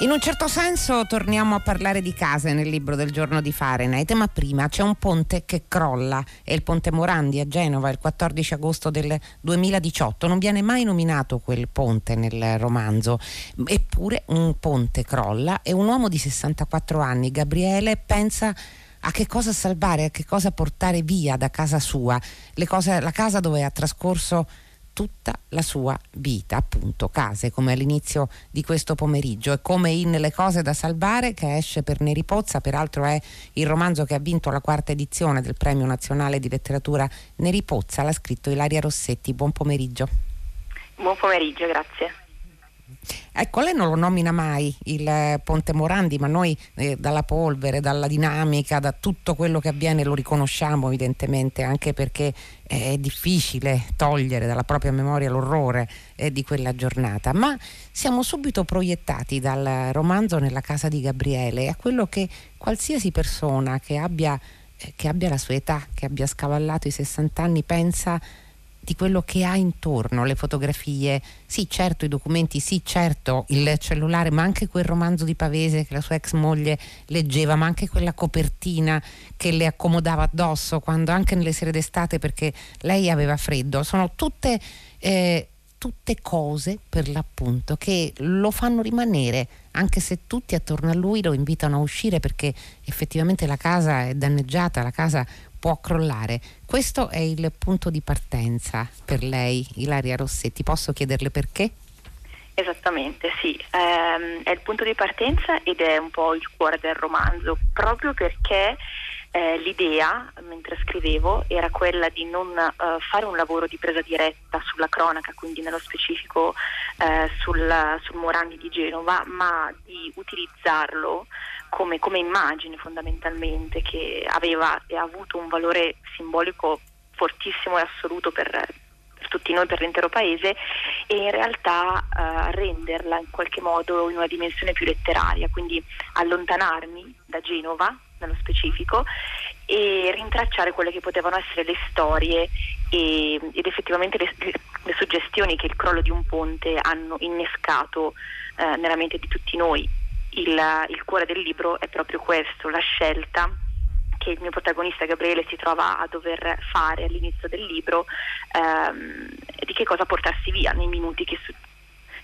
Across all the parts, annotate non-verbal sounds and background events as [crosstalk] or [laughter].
In un certo senso torniamo a parlare di case nel libro del giorno di Fahrenheit, ma prima c'è un ponte che crolla, è il ponte Morandi a Genova il 14 agosto del 2018, non viene mai nominato quel ponte nel romanzo, eppure un ponte crolla. E un uomo di 64 anni, Gabriele, pensa a che cosa salvare, a che cosa portare via da casa sua, cose, la casa dove ha trascorso tutta la sua vita, appunto, case, come all'inizio di questo pomeriggio e come in Le cose da salvare che esce per Neri Pozza, peraltro è il romanzo che ha vinto la quarta edizione del Premio Nazionale di Letteratura Neri Pozza, l'ha scritto Ilaria Rossetti. Buon pomeriggio. Buon pomeriggio, grazie. Ecco, lei non lo nomina mai il eh, Ponte Morandi, ma noi eh, dalla polvere, dalla dinamica, da tutto quello che avviene lo riconosciamo evidentemente, anche perché è difficile togliere dalla propria memoria l'orrore eh, di quella giornata, ma siamo subito proiettati dal romanzo nella casa di Gabriele a quello che qualsiasi persona che abbia, eh, che abbia la sua età, che abbia scavallato i 60 anni, pensa di quello che ha intorno, le fotografie, sì certo i documenti, sì certo il cellulare, ma anche quel romanzo di Pavese che la sua ex moglie leggeva, ma anche quella copertina che le accomodava addosso quando anche nelle sere d'estate perché lei aveva freddo, sono tutte... Eh, tutte cose per l'appunto che lo fanno rimanere anche se tutti attorno a lui lo invitano a uscire perché effettivamente la casa è danneggiata, la casa può crollare. Questo è il punto di partenza per lei, Ilaria Rossetti. Posso chiederle perché? Esattamente, sì, ehm, è il punto di partenza ed è un po' il cuore del romanzo, proprio perché eh, l'idea, mentre scrivevo, era quella di non eh, fare un lavoro di presa diretta sulla cronaca, quindi nello specifico eh, sul, sul Morandi di Genova, ma di utilizzarlo come, come immagine fondamentalmente che aveva e ha avuto un valore simbolico fortissimo e assoluto per, per tutti noi, per l'intero paese e in realtà uh, renderla in qualche modo in una dimensione più letteraria, quindi allontanarmi da Genova nello specifico e rintracciare quelle che potevano essere le storie e, ed effettivamente le, le, suggestioni che il crollo di un ponte hanno innescato uh, nella mente di tutti noi il, il cuore del libro è proprio questo, la scelta che il mio protagonista Gabriele si trova a dover fare all'inizio del libro ehm, di che cosa portarsi via nei minuti che, su-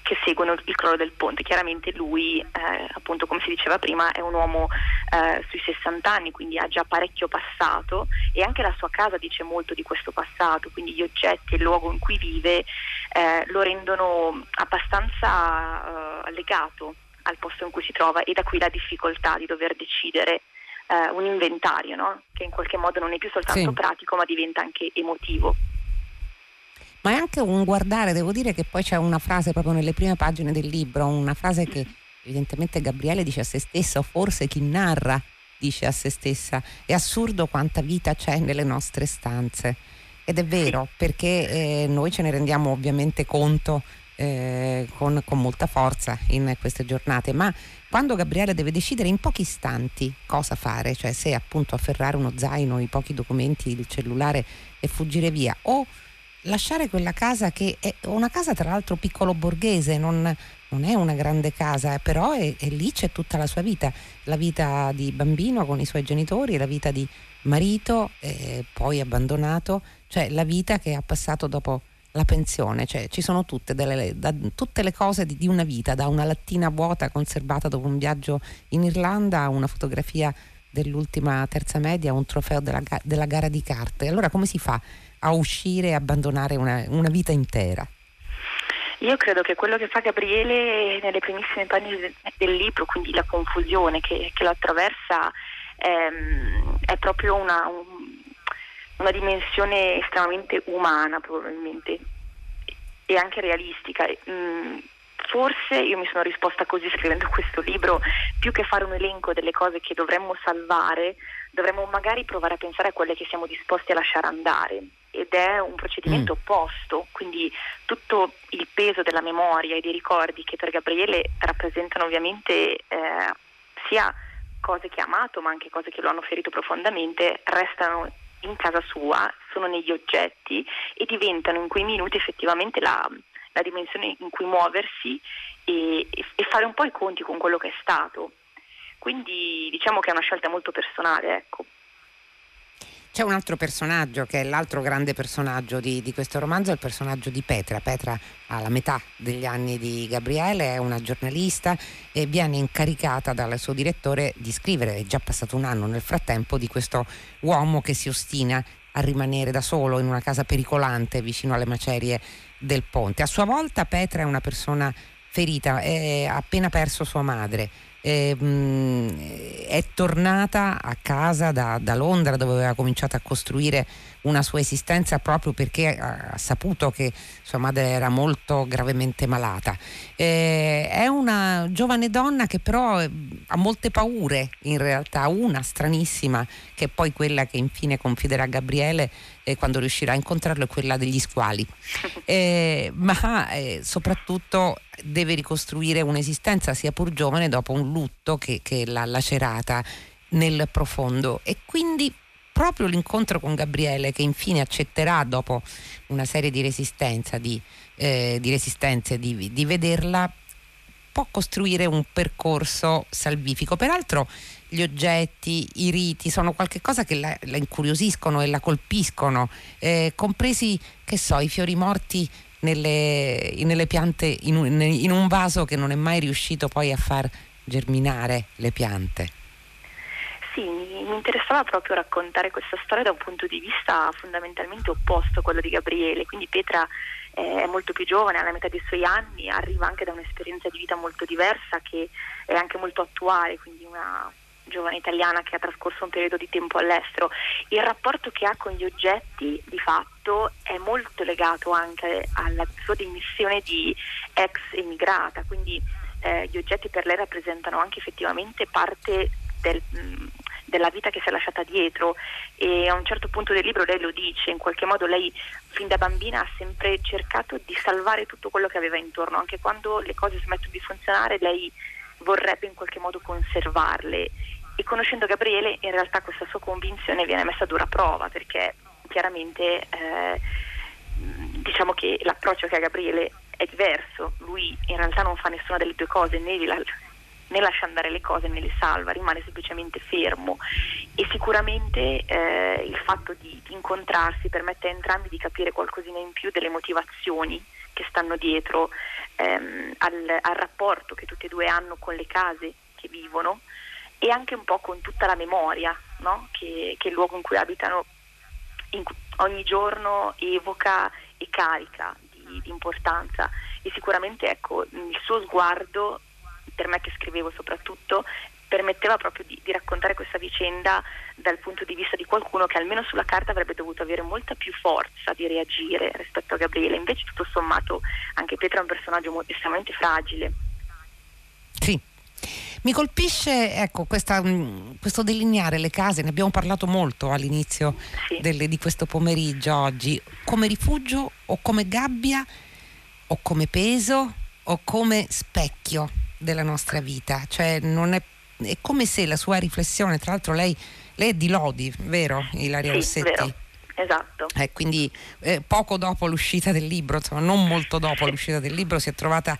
che seguono il crollo del ponte. Chiaramente lui, eh, appunto come si diceva prima, è un uomo eh, sui 60 anni, quindi ha già parecchio passato e anche la sua casa dice molto di questo passato, quindi gli oggetti e il luogo in cui vive eh, lo rendono abbastanza eh, legato al posto in cui si trova e da qui la difficoltà di dover decidere eh, un inventario no? che in qualche modo non è più soltanto sì. pratico ma diventa anche emotivo. Ma è anche un guardare, devo dire che poi c'è una frase proprio nelle prime pagine del libro, una frase che evidentemente Gabriele dice a se stessa o forse chi narra dice a se stessa, è assurdo quanta vita c'è nelle nostre stanze. Ed è vero, perché eh, noi ce ne rendiamo ovviamente conto eh, con, con, molta forza in queste giornate, ma quando Gabriele deve decidere in pochi istanti cosa fare, cioè se appunto afferrare uno zaino, i pochi documenti, il cellulare e fuggire via, o lasciare quella casa che è una casa tra l'altro piccolo borghese, non, non è una grande casa, però è, è lì c'è tutta la sua vita, la vita di bambino con i suoi genitori, la vita di marito, eh, poi abbandonato, cioè la vita che ha passato dopo la pensione, cioè ci sono tutte, delle, da, tutte le cose di, di, una vita, da una lattina vuota conservata dopo un viaggio in Irlanda a una fotografia dell'ultima terza media, un trofeo della, della gara di carte. Allora come si fa a uscire e abbandonare una, una vita intera? Io credo che quello che fa Gabriele nelle primissime pagine del, libro, quindi la confusione che, che lo attraversa, ehm, è proprio una, un, una dimensione estremamente umana probabilmente e anche realistica. Mm, forse io mi sono risposta così scrivendo [laughs] questo libro, più che fare un elenco delle cose che dovremmo salvare, dovremmo magari provare a pensare a quelle che siamo disposti a lasciare andare ed è un procedimento mm. opposto, quindi tutto il peso della memoria e dei ricordi che per Gabriele rappresentano ovviamente eh, sia cose che ha amato ma anche cose che lo hanno ferito profondamente, restano in casa sua, sono negli oggetti e diventano in quei minuti effettivamente la, la dimensione in cui muoversi e, e, fare un po' i conti con quello che è stato. Quindi diciamo che è una scelta molto personale, ecco. C'è un altro personaggio che è l'altro grande personaggio di, di, questo romanzo, è il personaggio di Petra. Petra ha la metà degli anni di Gabriele, è una giornalista e viene incaricata dal suo direttore di scrivere, è già passato un anno nel frattempo, di questo uomo che si ostina a rimanere da solo in una casa pericolante vicino alle macerie del ponte. A sua volta Petra è una persona ferita, ha appena perso sua madre eh, è tornata a casa da, da, Londra dove aveva cominciato a costruire una sua esistenza proprio perché ha, saputo che sua madre era molto gravemente malata. Eh, è una giovane donna che però eh, ha molte paure in realtà, una stranissima che è poi quella che infine confiderà a Gabriele eh, quando riuscirà a incontrarlo è quella degli squali, [laughs] eh, ma eh, soprattutto deve ricostruire un'esistenza sia pur giovane dopo un lutto che, che l'ha lacerata nel profondo e quindi proprio l'incontro con Gabriele che infine accetterà dopo una serie di di, eh, di resistenze, di, di vederla, può costruire un percorso salvifico. Peraltro gli oggetti, i riti sono qualcosa che la, la, incuriosiscono e la colpiscono, eh, compresi, che so, i fiori morti nelle, nelle piante, in un, in un vaso che non è mai riuscito poi a far germinare le piante. Sì, mi, interessava proprio raccontare questa storia da un punto di vista fondamentalmente opposto a quello di Gabriele, quindi Petra eh, è molto più giovane, alla metà dei suoi anni, arriva anche da un'esperienza di vita molto diversa che è anche molto attuale, quindi una giovane italiana che ha trascorso un periodo di tempo all'estero. Il rapporto che ha con gli oggetti di fatto è molto legato anche alla sua dimissione di ex emigrata, quindi eh, gli oggetti per lei rappresentano anche effettivamente parte del, mm, della vita che si è lasciata dietro. E a un certo punto del libro lei lo dice, in qualche modo lei fin da bambina ha sempre cercato di salvare tutto quello che aveva intorno, anche quando le cose smettono di funzionare lei vorrebbe in qualche modo conservarle. E conoscendo Gabriele in realtà questa sua convinzione viene messa a dura prova perché chiaramente eh, diciamo che l'approccio che ha Gabriele è diverso, lui in realtà non fa nessuna delle due cose, né, né lascia andare le cose né le salva, rimane semplicemente fermo e sicuramente eh, il fatto di, di, incontrarsi permette a entrambi di capire qualcosina in più delle motivazioni che stanno dietro ehm, al, al rapporto che tutti e due hanno con le case che vivono e anche un po' con tutta la memoria no? che, che, il luogo in cui abitano in, ogni giorno evoca e carica di, di, importanza e sicuramente ecco, il suo sguardo, per me che scrivevo soprattutto, permetteva proprio di, di, raccontare questa vicenda dal punto di vista di qualcuno che almeno sulla carta avrebbe dovuto avere molta più forza di reagire rispetto a Gabriele, invece tutto sommato anche Petra è un personaggio estremamente fragile. Sì, mi colpisce ecco, questa, mm, questo delineare le case, ne abbiamo parlato molto all'inizio sì. delle, di questo pomeriggio oggi, come rifugio o come gabbia o come peso o come specchio della nostra vita. Cioè non è, è come se la sua riflessione, tra l'altro lei, lei è di Lodi, vero Ilaria sì, Rossetti? Vero. Esatto. Eh, quindi eh, poco dopo l'uscita del libro, insomma non molto dopo l'uscita del libro, si è trovata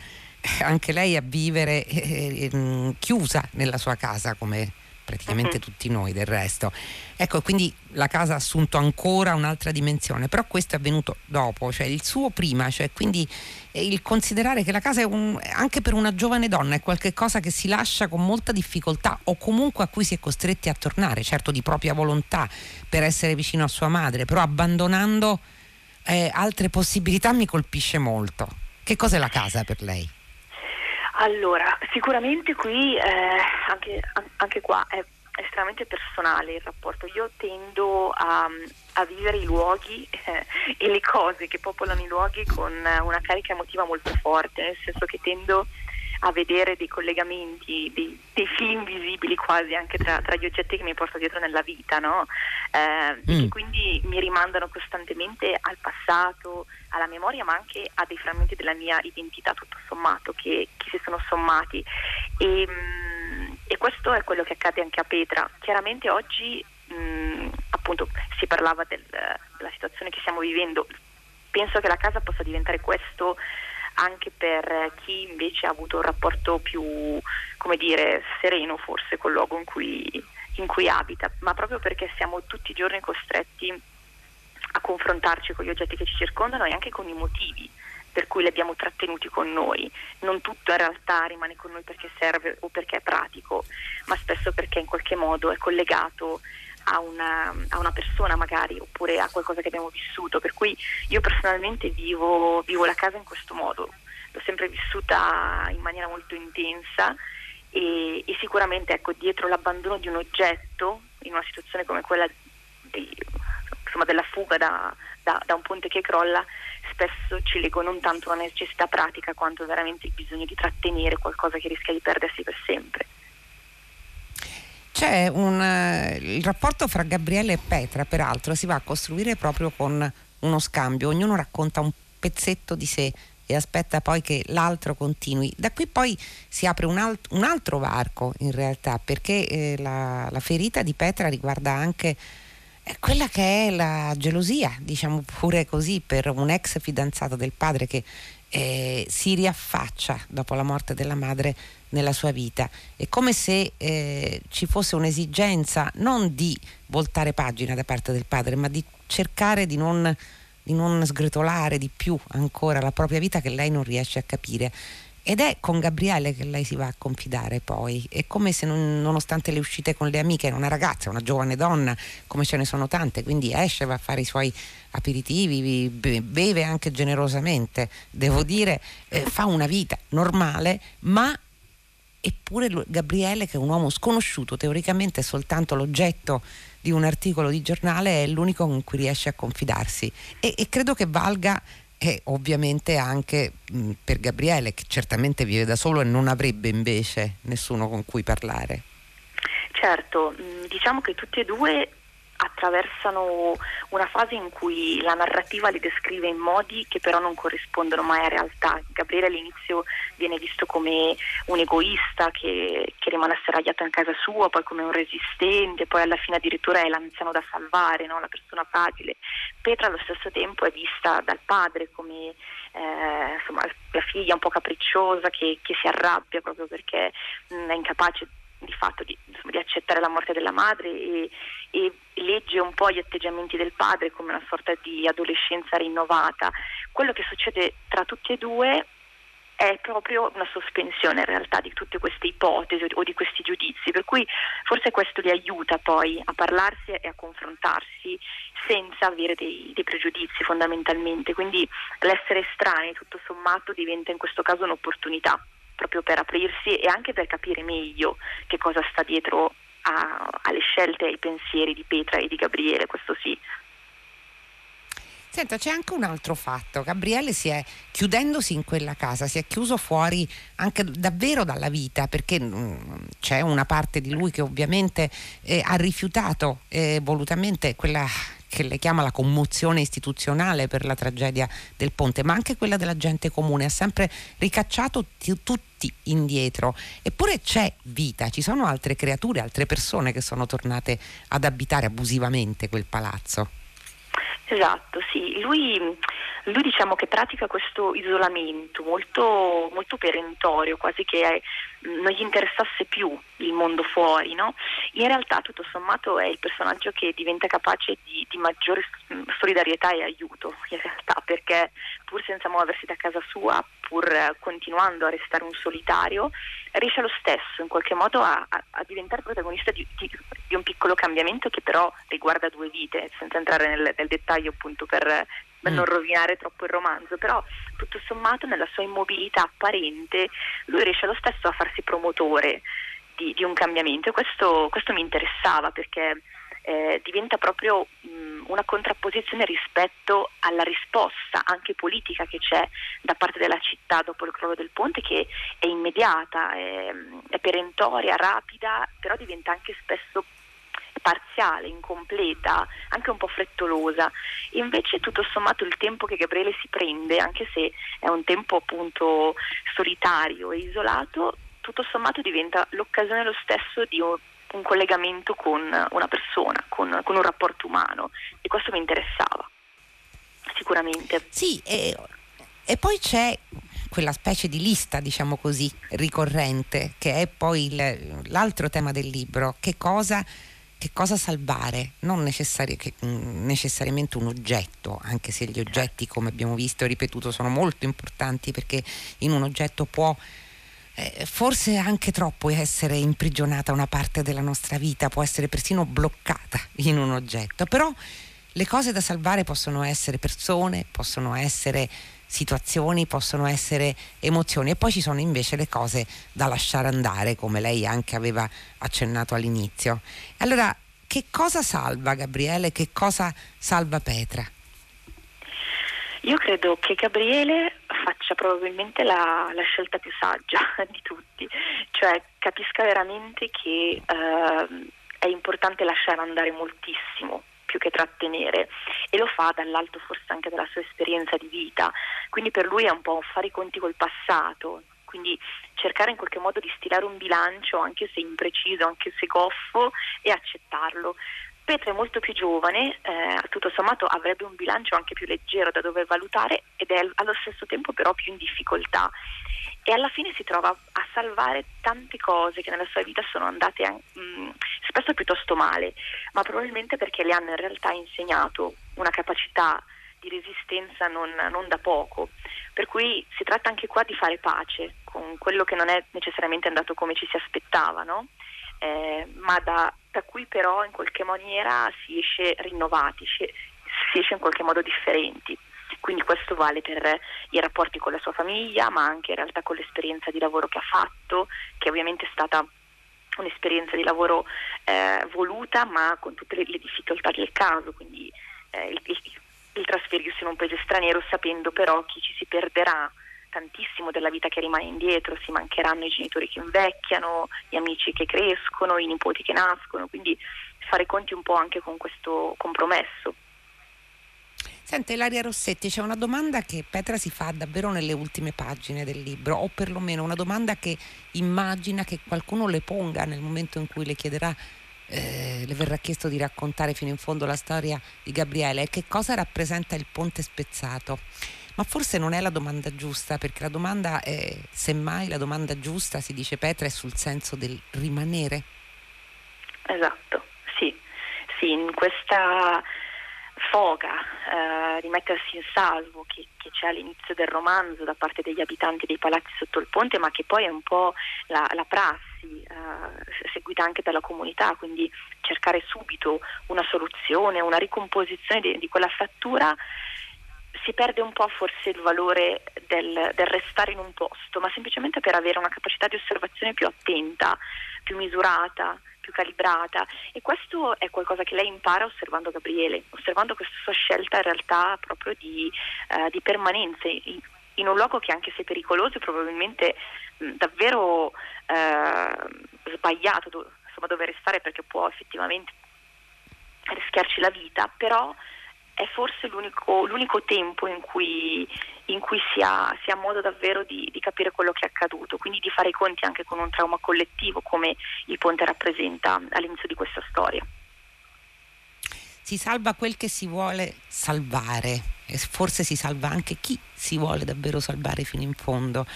anche lei a vivere eh, eh, chiusa nella sua casa come praticamente uh-huh. tutti noi del resto. Ecco, quindi la casa ha assunto ancora un'altra dimensione, però questo è avvenuto dopo, cioè il suo prima, cioè quindi il considerare che la casa è un, anche per una giovane donna è qualcosa che si lascia con molta difficoltà o comunque a cui si è costretti a tornare, certo di propria volontà per essere vicino a sua madre, però abbandonando eh, altre possibilità mi colpisce molto. Che cos'è la casa per lei? Allora, sicuramente qui, eh, anche, anche, qua, è estremamente personale il rapporto. Io tendo a, a vivere i luoghi eh, [laughs] e le cose che popolano i luoghi con una carica emotiva molto forte, nel senso che tendo vedere dei collegamenti, dei, dei film visibili quasi anche tra, tra, gli oggetti che mi porto dietro nella vita, no? eh, mm. che quindi mi rimandano costantemente al passato, alla memoria, ma anche a dei frammenti della mia identità tutto sommato che, che si sono sommati. E, mm, e, questo è quello che accade anche a Petra. Chiaramente oggi mh, mm, appunto si parlava del, della situazione che stiamo vivendo. Penso che la casa possa diventare questo anche per chi invece ha avuto un rapporto più, come dire, sereno forse col luogo in cui, in cui abita, ma proprio perché siamo tutti i giorni costretti a confrontarci con gli oggetti che ci circondano e anche con i motivi per cui li abbiamo trattenuti con noi. Non tutto in realtà rimane con noi perché serve o perché è pratico, ma spesso perché in qualche modo è collegato a una, a una persona magari oppure a qualcosa che abbiamo vissuto. Per cui io personalmente vivo, vivo la casa in questo modo, l'ho sempre vissuta in maniera molto intensa e, e sicuramente ecco, dietro l'abbandono di un oggetto in una situazione come quella di, insomma, della fuga da, da, da un ponte che crolla spesso ci leggo non tanto una necessità pratica quanto veramente il bisogno di trattenere qualcosa che rischia di perdersi per. C'è un, uh, il rapporto fra Gabriele e Petra, peraltro, si va a costruire proprio con uno scambio, ognuno racconta un pezzetto di sé e aspetta poi che l'altro continui. Da qui poi si apre un, alt- un altro varco in realtà, perché eh, la, la ferita di Petra riguarda anche quella che è la gelosia, diciamo pure così, per un ex fidanzato del padre che eh, si riaffaccia dopo la morte della madre nella sua vita. È come se eh, ci fosse un'esigenza non di voltare pagina da parte del padre, ma di cercare di non, di non sgretolare di più ancora la propria vita che lei non riesce a capire. Ed è con Gabriele che lei si va a confidare poi. È come se non, nonostante le uscite con le amiche, una ragazza, una giovane donna, come ce ne sono tante, quindi esce, va a fare i suoi aperitivi, beve anche generosamente, devo dire, eh, fa una vita normale, ma eppure Gabriele, che è un uomo sconosciuto, teoricamente è soltanto l'oggetto di un articolo di giornale, è l'unico con cui riesce a confidarsi. E, e credo che valga e ovviamente anche mh, per Gabriele che certamente vive da solo e non avrebbe invece nessuno con cui parlare. Certo, diciamo che tutti e due attraversano una fase in cui la narrativa li descrive in modi che però non corrispondono mai a realtà. Gabriele all'inizio viene visto come un egoista che, che rimane asserragliato in casa sua, poi come un resistente, poi alla fine addirittura è l'anziano da salvare, no? la persona fragile. Petra allo stesso tempo è vista dal padre come eh, insomma, la figlia un po' capricciosa che, che si arrabbia proprio perché mh, è incapace di fatto di, insomma, di, accettare la morte della madre e, e, legge un po' gli atteggiamenti del padre come una sorta di adolescenza rinnovata. Quello che succede tra tutti e due è proprio una sospensione in realtà di tutte queste ipotesi o di questi giudizi, per cui forse questo li aiuta poi a parlarsi e a confrontarsi senza avere dei, dei pregiudizi fondamentalmente, quindi l'essere estranei tutto sommato diventa in questo caso un'opportunità proprio per aprirsi e anche per capire meglio che cosa sta dietro a, alle scelte e ai pensieri di Petra e di Gabriele, questo sì. Senta, c'è anche un altro fatto. Gabriele si è chiudendosi in quella casa, si è chiuso fuori anche davvero dalla vita perché mm, c'è una parte di lui che ovviamente eh, ha rifiutato eh, volutamente quella che lei chiama la commozione istituzionale per la tragedia del ponte, ma anche quella della gente comune, ha sempre ricacciato t- tutti indietro. Eppure c'è vita, ci sono altre creature, altre persone che sono tornate ad abitare abusivamente quel palazzo. Esatto, sì. Lui, lui diciamo che pratica questo isolamento molto, molto perentorio, quasi che è, non gli interessasse più il mondo fuori. No? In realtà tutto sommato è il personaggio che diventa capace di, di maggiore solidarietà e aiuto, in realtà, perché pur senza muoversi da casa sua, pur continuando a restare un solitario, riesce lo stesso in qualche modo a, a, a diventare protagonista di, di, di, un piccolo cambiamento che però riguarda due vite, senza entrare nel, nel dettaglio appunto per, per mm. non rovinare troppo il romanzo, però tutto sommato nella sua immobilità apparente lui riesce lo stesso a farsi promotore di, di un cambiamento e questo, questo mi interessava perché eh, diventa proprio mh, una contrapposizione rispetto alla risposta anche politica che c'è da parte della città dopo il crollo del ponte che è immediata, è, è perentoria, rapida, però diventa anche spesso parziale, incompleta, anche un po' frettolosa. Invece tutto sommato il tempo che Gabriele si prende, anche se è un tempo appunto solitario e isolato, tutto sommato diventa l'occasione lo stesso di un, collegamento con una persona, con, con, un rapporto umano e questo mi interessava sicuramente. Sì, e, e poi c'è quella specie di lista, diciamo così, ricorrente, che è poi il, l'altro tema del libro, che cosa, che cosa salvare, non necessari, che, mm, necessariamente un oggetto, anche se gli oggetti, come abbiamo visto e ripetuto, sono molto importanti perché in un oggetto può eh, forse anche troppo essere imprigionata una parte della nostra vita, può essere persino bloccata in un oggetto, però le cose da salvare possono essere persone, possono essere situazioni, possono essere emozioni e poi ci sono invece le cose da lasciare andare, come lei anche aveva accennato all'inizio. Allora, che cosa salva Gabriele? Che cosa salva Petra? Io credo che Gabriele faccia probabilmente la, la scelta più saggia [laughs] di tutti, cioè capisca veramente che eh, è importante lasciare andare moltissimo più che trattenere. E lo fa dall'alto forse anche della sua esperienza di vita, quindi per lui è un po' fare i conti col passato, quindi cercare in qualche modo di stilare un bilancio anche se impreciso, anche se goffo e accettarlo. Petra è molto più giovane, eh, tutto sommato avrebbe un bilancio anche più leggero da dover valutare ed è allo stesso tempo però più in difficoltà. E alla fine si trova a salvare tante cose che nella sua vita sono andate mh, mm, spesso piuttosto male, ma probabilmente perché le hanno in realtà insegnato una capacità di resistenza non, non, da poco. Per cui si tratta anche qua di fare pace con quello che non è necessariamente andato come ci si aspettava, no? eh, ma da, da, cui però in qualche maniera si esce rinnovati, si esce in qualche modo differenti. Quindi questo vale per i rapporti con la sua famiglia, ma anche in realtà con l'esperienza di lavoro che ha fatto, che ovviamente è stata un'esperienza di lavoro eh, voluta, ma con tutte le, le, difficoltà del caso, quindi eh, il, il, il trasferirsi in un paese straniero sapendo però che ci si perderà tantissimo della vita che rimane indietro, si mancheranno i genitori che invecchiano, gli amici che crescono, i nipoti che nascono, quindi fare conti un po' anche con questo compromesso. Sente Ilaria Rossetti, c'è una domanda che Petra si fa davvero nelle ultime pagine del libro, o perlomeno una domanda che immagina che qualcuno le ponga nel momento in cui le chiederà, eh, le verrà chiesto di raccontare fino in fondo la storia di Gabriele, che cosa rappresenta il ponte spezzato. Ma forse non è la domanda giusta, perché la domanda è, semmai la domanda giusta, si dice Petra, è sul senso del rimanere. Esatto, sì, sì in questa foga eh, di mettersi in salvo che, che, c'è all'inizio del romanzo da parte degli abitanti dei palazzi sotto il ponte, ma che poi è un po' la, la prassi eh, seguita anche dalla comunità, quindi cercare subito una soluzione, una ricomposizione di, di quella frattura si perde un po' forse il valore del, del, restare in un posto, ma semplicemente per avere una capacità di osservazione più attenta, più misurata, più calibrata. E questo è qualcosa che lei impara osservando Gabriele, osservando questa sua scelta in realtà proprio di, uh, di permanenza in, in, un luogo che anche se pericoloso probabilmente mh, davvero uh, sbagliato do, insomma, dove restare perché può effettivamente rischiarci la vita, però è forse l'unico, l'unico tempo in cui, in cui si, ha, si, ha, modo davvero di, di, capire quello che è accaduto, quindi di fare i conti anche con un trauma collettivo come il ponte rappresenta all'inizio di questa storia. Si salva quel che si vuole salvare e forse si salva anche chi si vuole davvero salvare fino in fondo.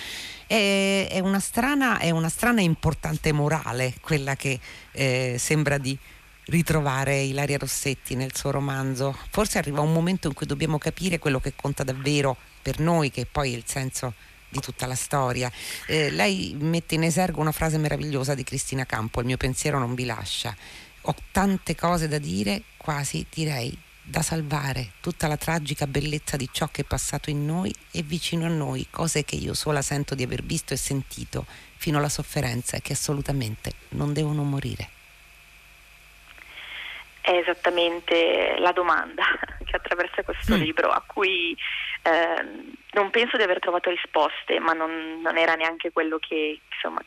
È, è, una, strana, e importante morale quella che eh, sembra di ritrovare Ilaria Rossetti nel suo romanzo. Forse arriva un momento in cui dobbiamo capire quello che conta davvero per noi, che poi è il senso di tutta la storia. Eh, lei mette in esergo una frase meravigliosa di Cristina Campo, il mio pensiero non vi lascia. Ho tante cose da dire, quasi direi da salvare, tutta la tragica bellezza di ciò che è passato in noi e vicino a noi, cose che io sola sento di aver visto e sentito fino alla sofferenza e che assolutamente non devono morire è esattamente la domanda [laughs] che attraversa questo mm. libro, a cui eh, non penso di aver trovato risposte, ma non, non era neanche quello che, insomma,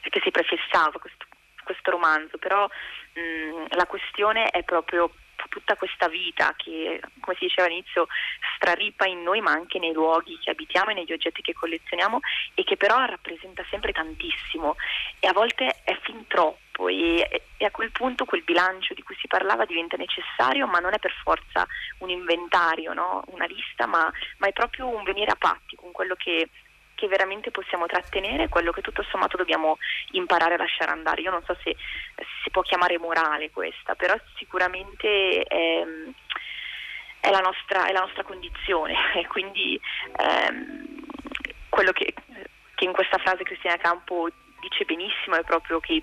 che si prefissava questo, questo romanzo, però mh, mm, la questione è proprio tutta questa vita che, come si diceva all'inizio, straripa in noi ma anche nei luoghi che abitiamo e negli oggetti che collezioniamo e che però rappresenta sempre tantissimo e a volte è fin troppo e, e a quel punto quel bilancio di cui si parlava diventa necessario ma non è per forza un inventario, no? una lista, ma, ma, è proprio un venire a patti con quello che che veramente possiamo trattenere è quello che tutto sommato dobbiamo imparare a lasciare andare. Io non so se si può chiamare morale questa, però sicuramente è, è, la, nostra, è la, nostra, condizione [laughs] e quindi ehm, quello che, che in questa frase Cristina Campo dice benissimo è proprio che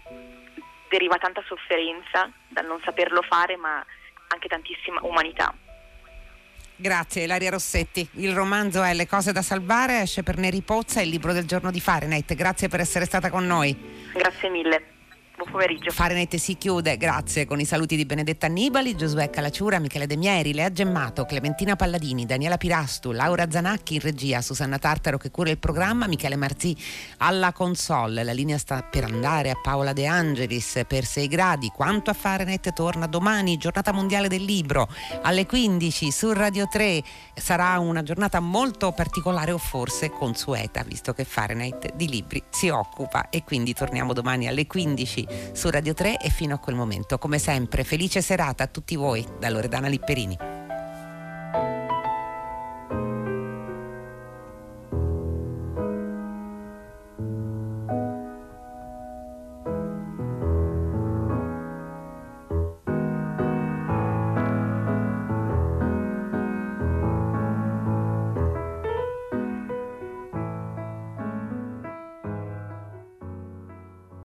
deriva tanta sofferenza dal non saperlo fare ma anche tantissima umanità. Grazie Ilaria Rossetti. Il romanzo è Le cose da salvare, esce per Neri Pozza, il libro del giorno di Fahrenheit. Grazie per essere stata con noi. Grazie mille buon pomeriggio. Fahrenheit si chiude, grazie, con i saluti di Benedetta Annibali, Giosuè Calacciura, Michele De Mieri, Lea Gemmato, Clementina Palladini, Daniela Pirastu, Laura Zanacchi in regia, Susanna Tartaro che cura il programma, Michele Marzì alla console. La linea sta per andare a Paola De Angelis per 6 gradi. Quanto a Fahrenheit torna domani, giornata mondiale del libro, alle 15 su Radio 3. Sarà una giornata molto particolare o forse consueta, visto che Fahrenheit di libri si occupa e quindi torniamo domani alle 15 su Radio 3 e fino a quel momento. Come sempre, felice serata a tutti voi da Loredana Lipperini.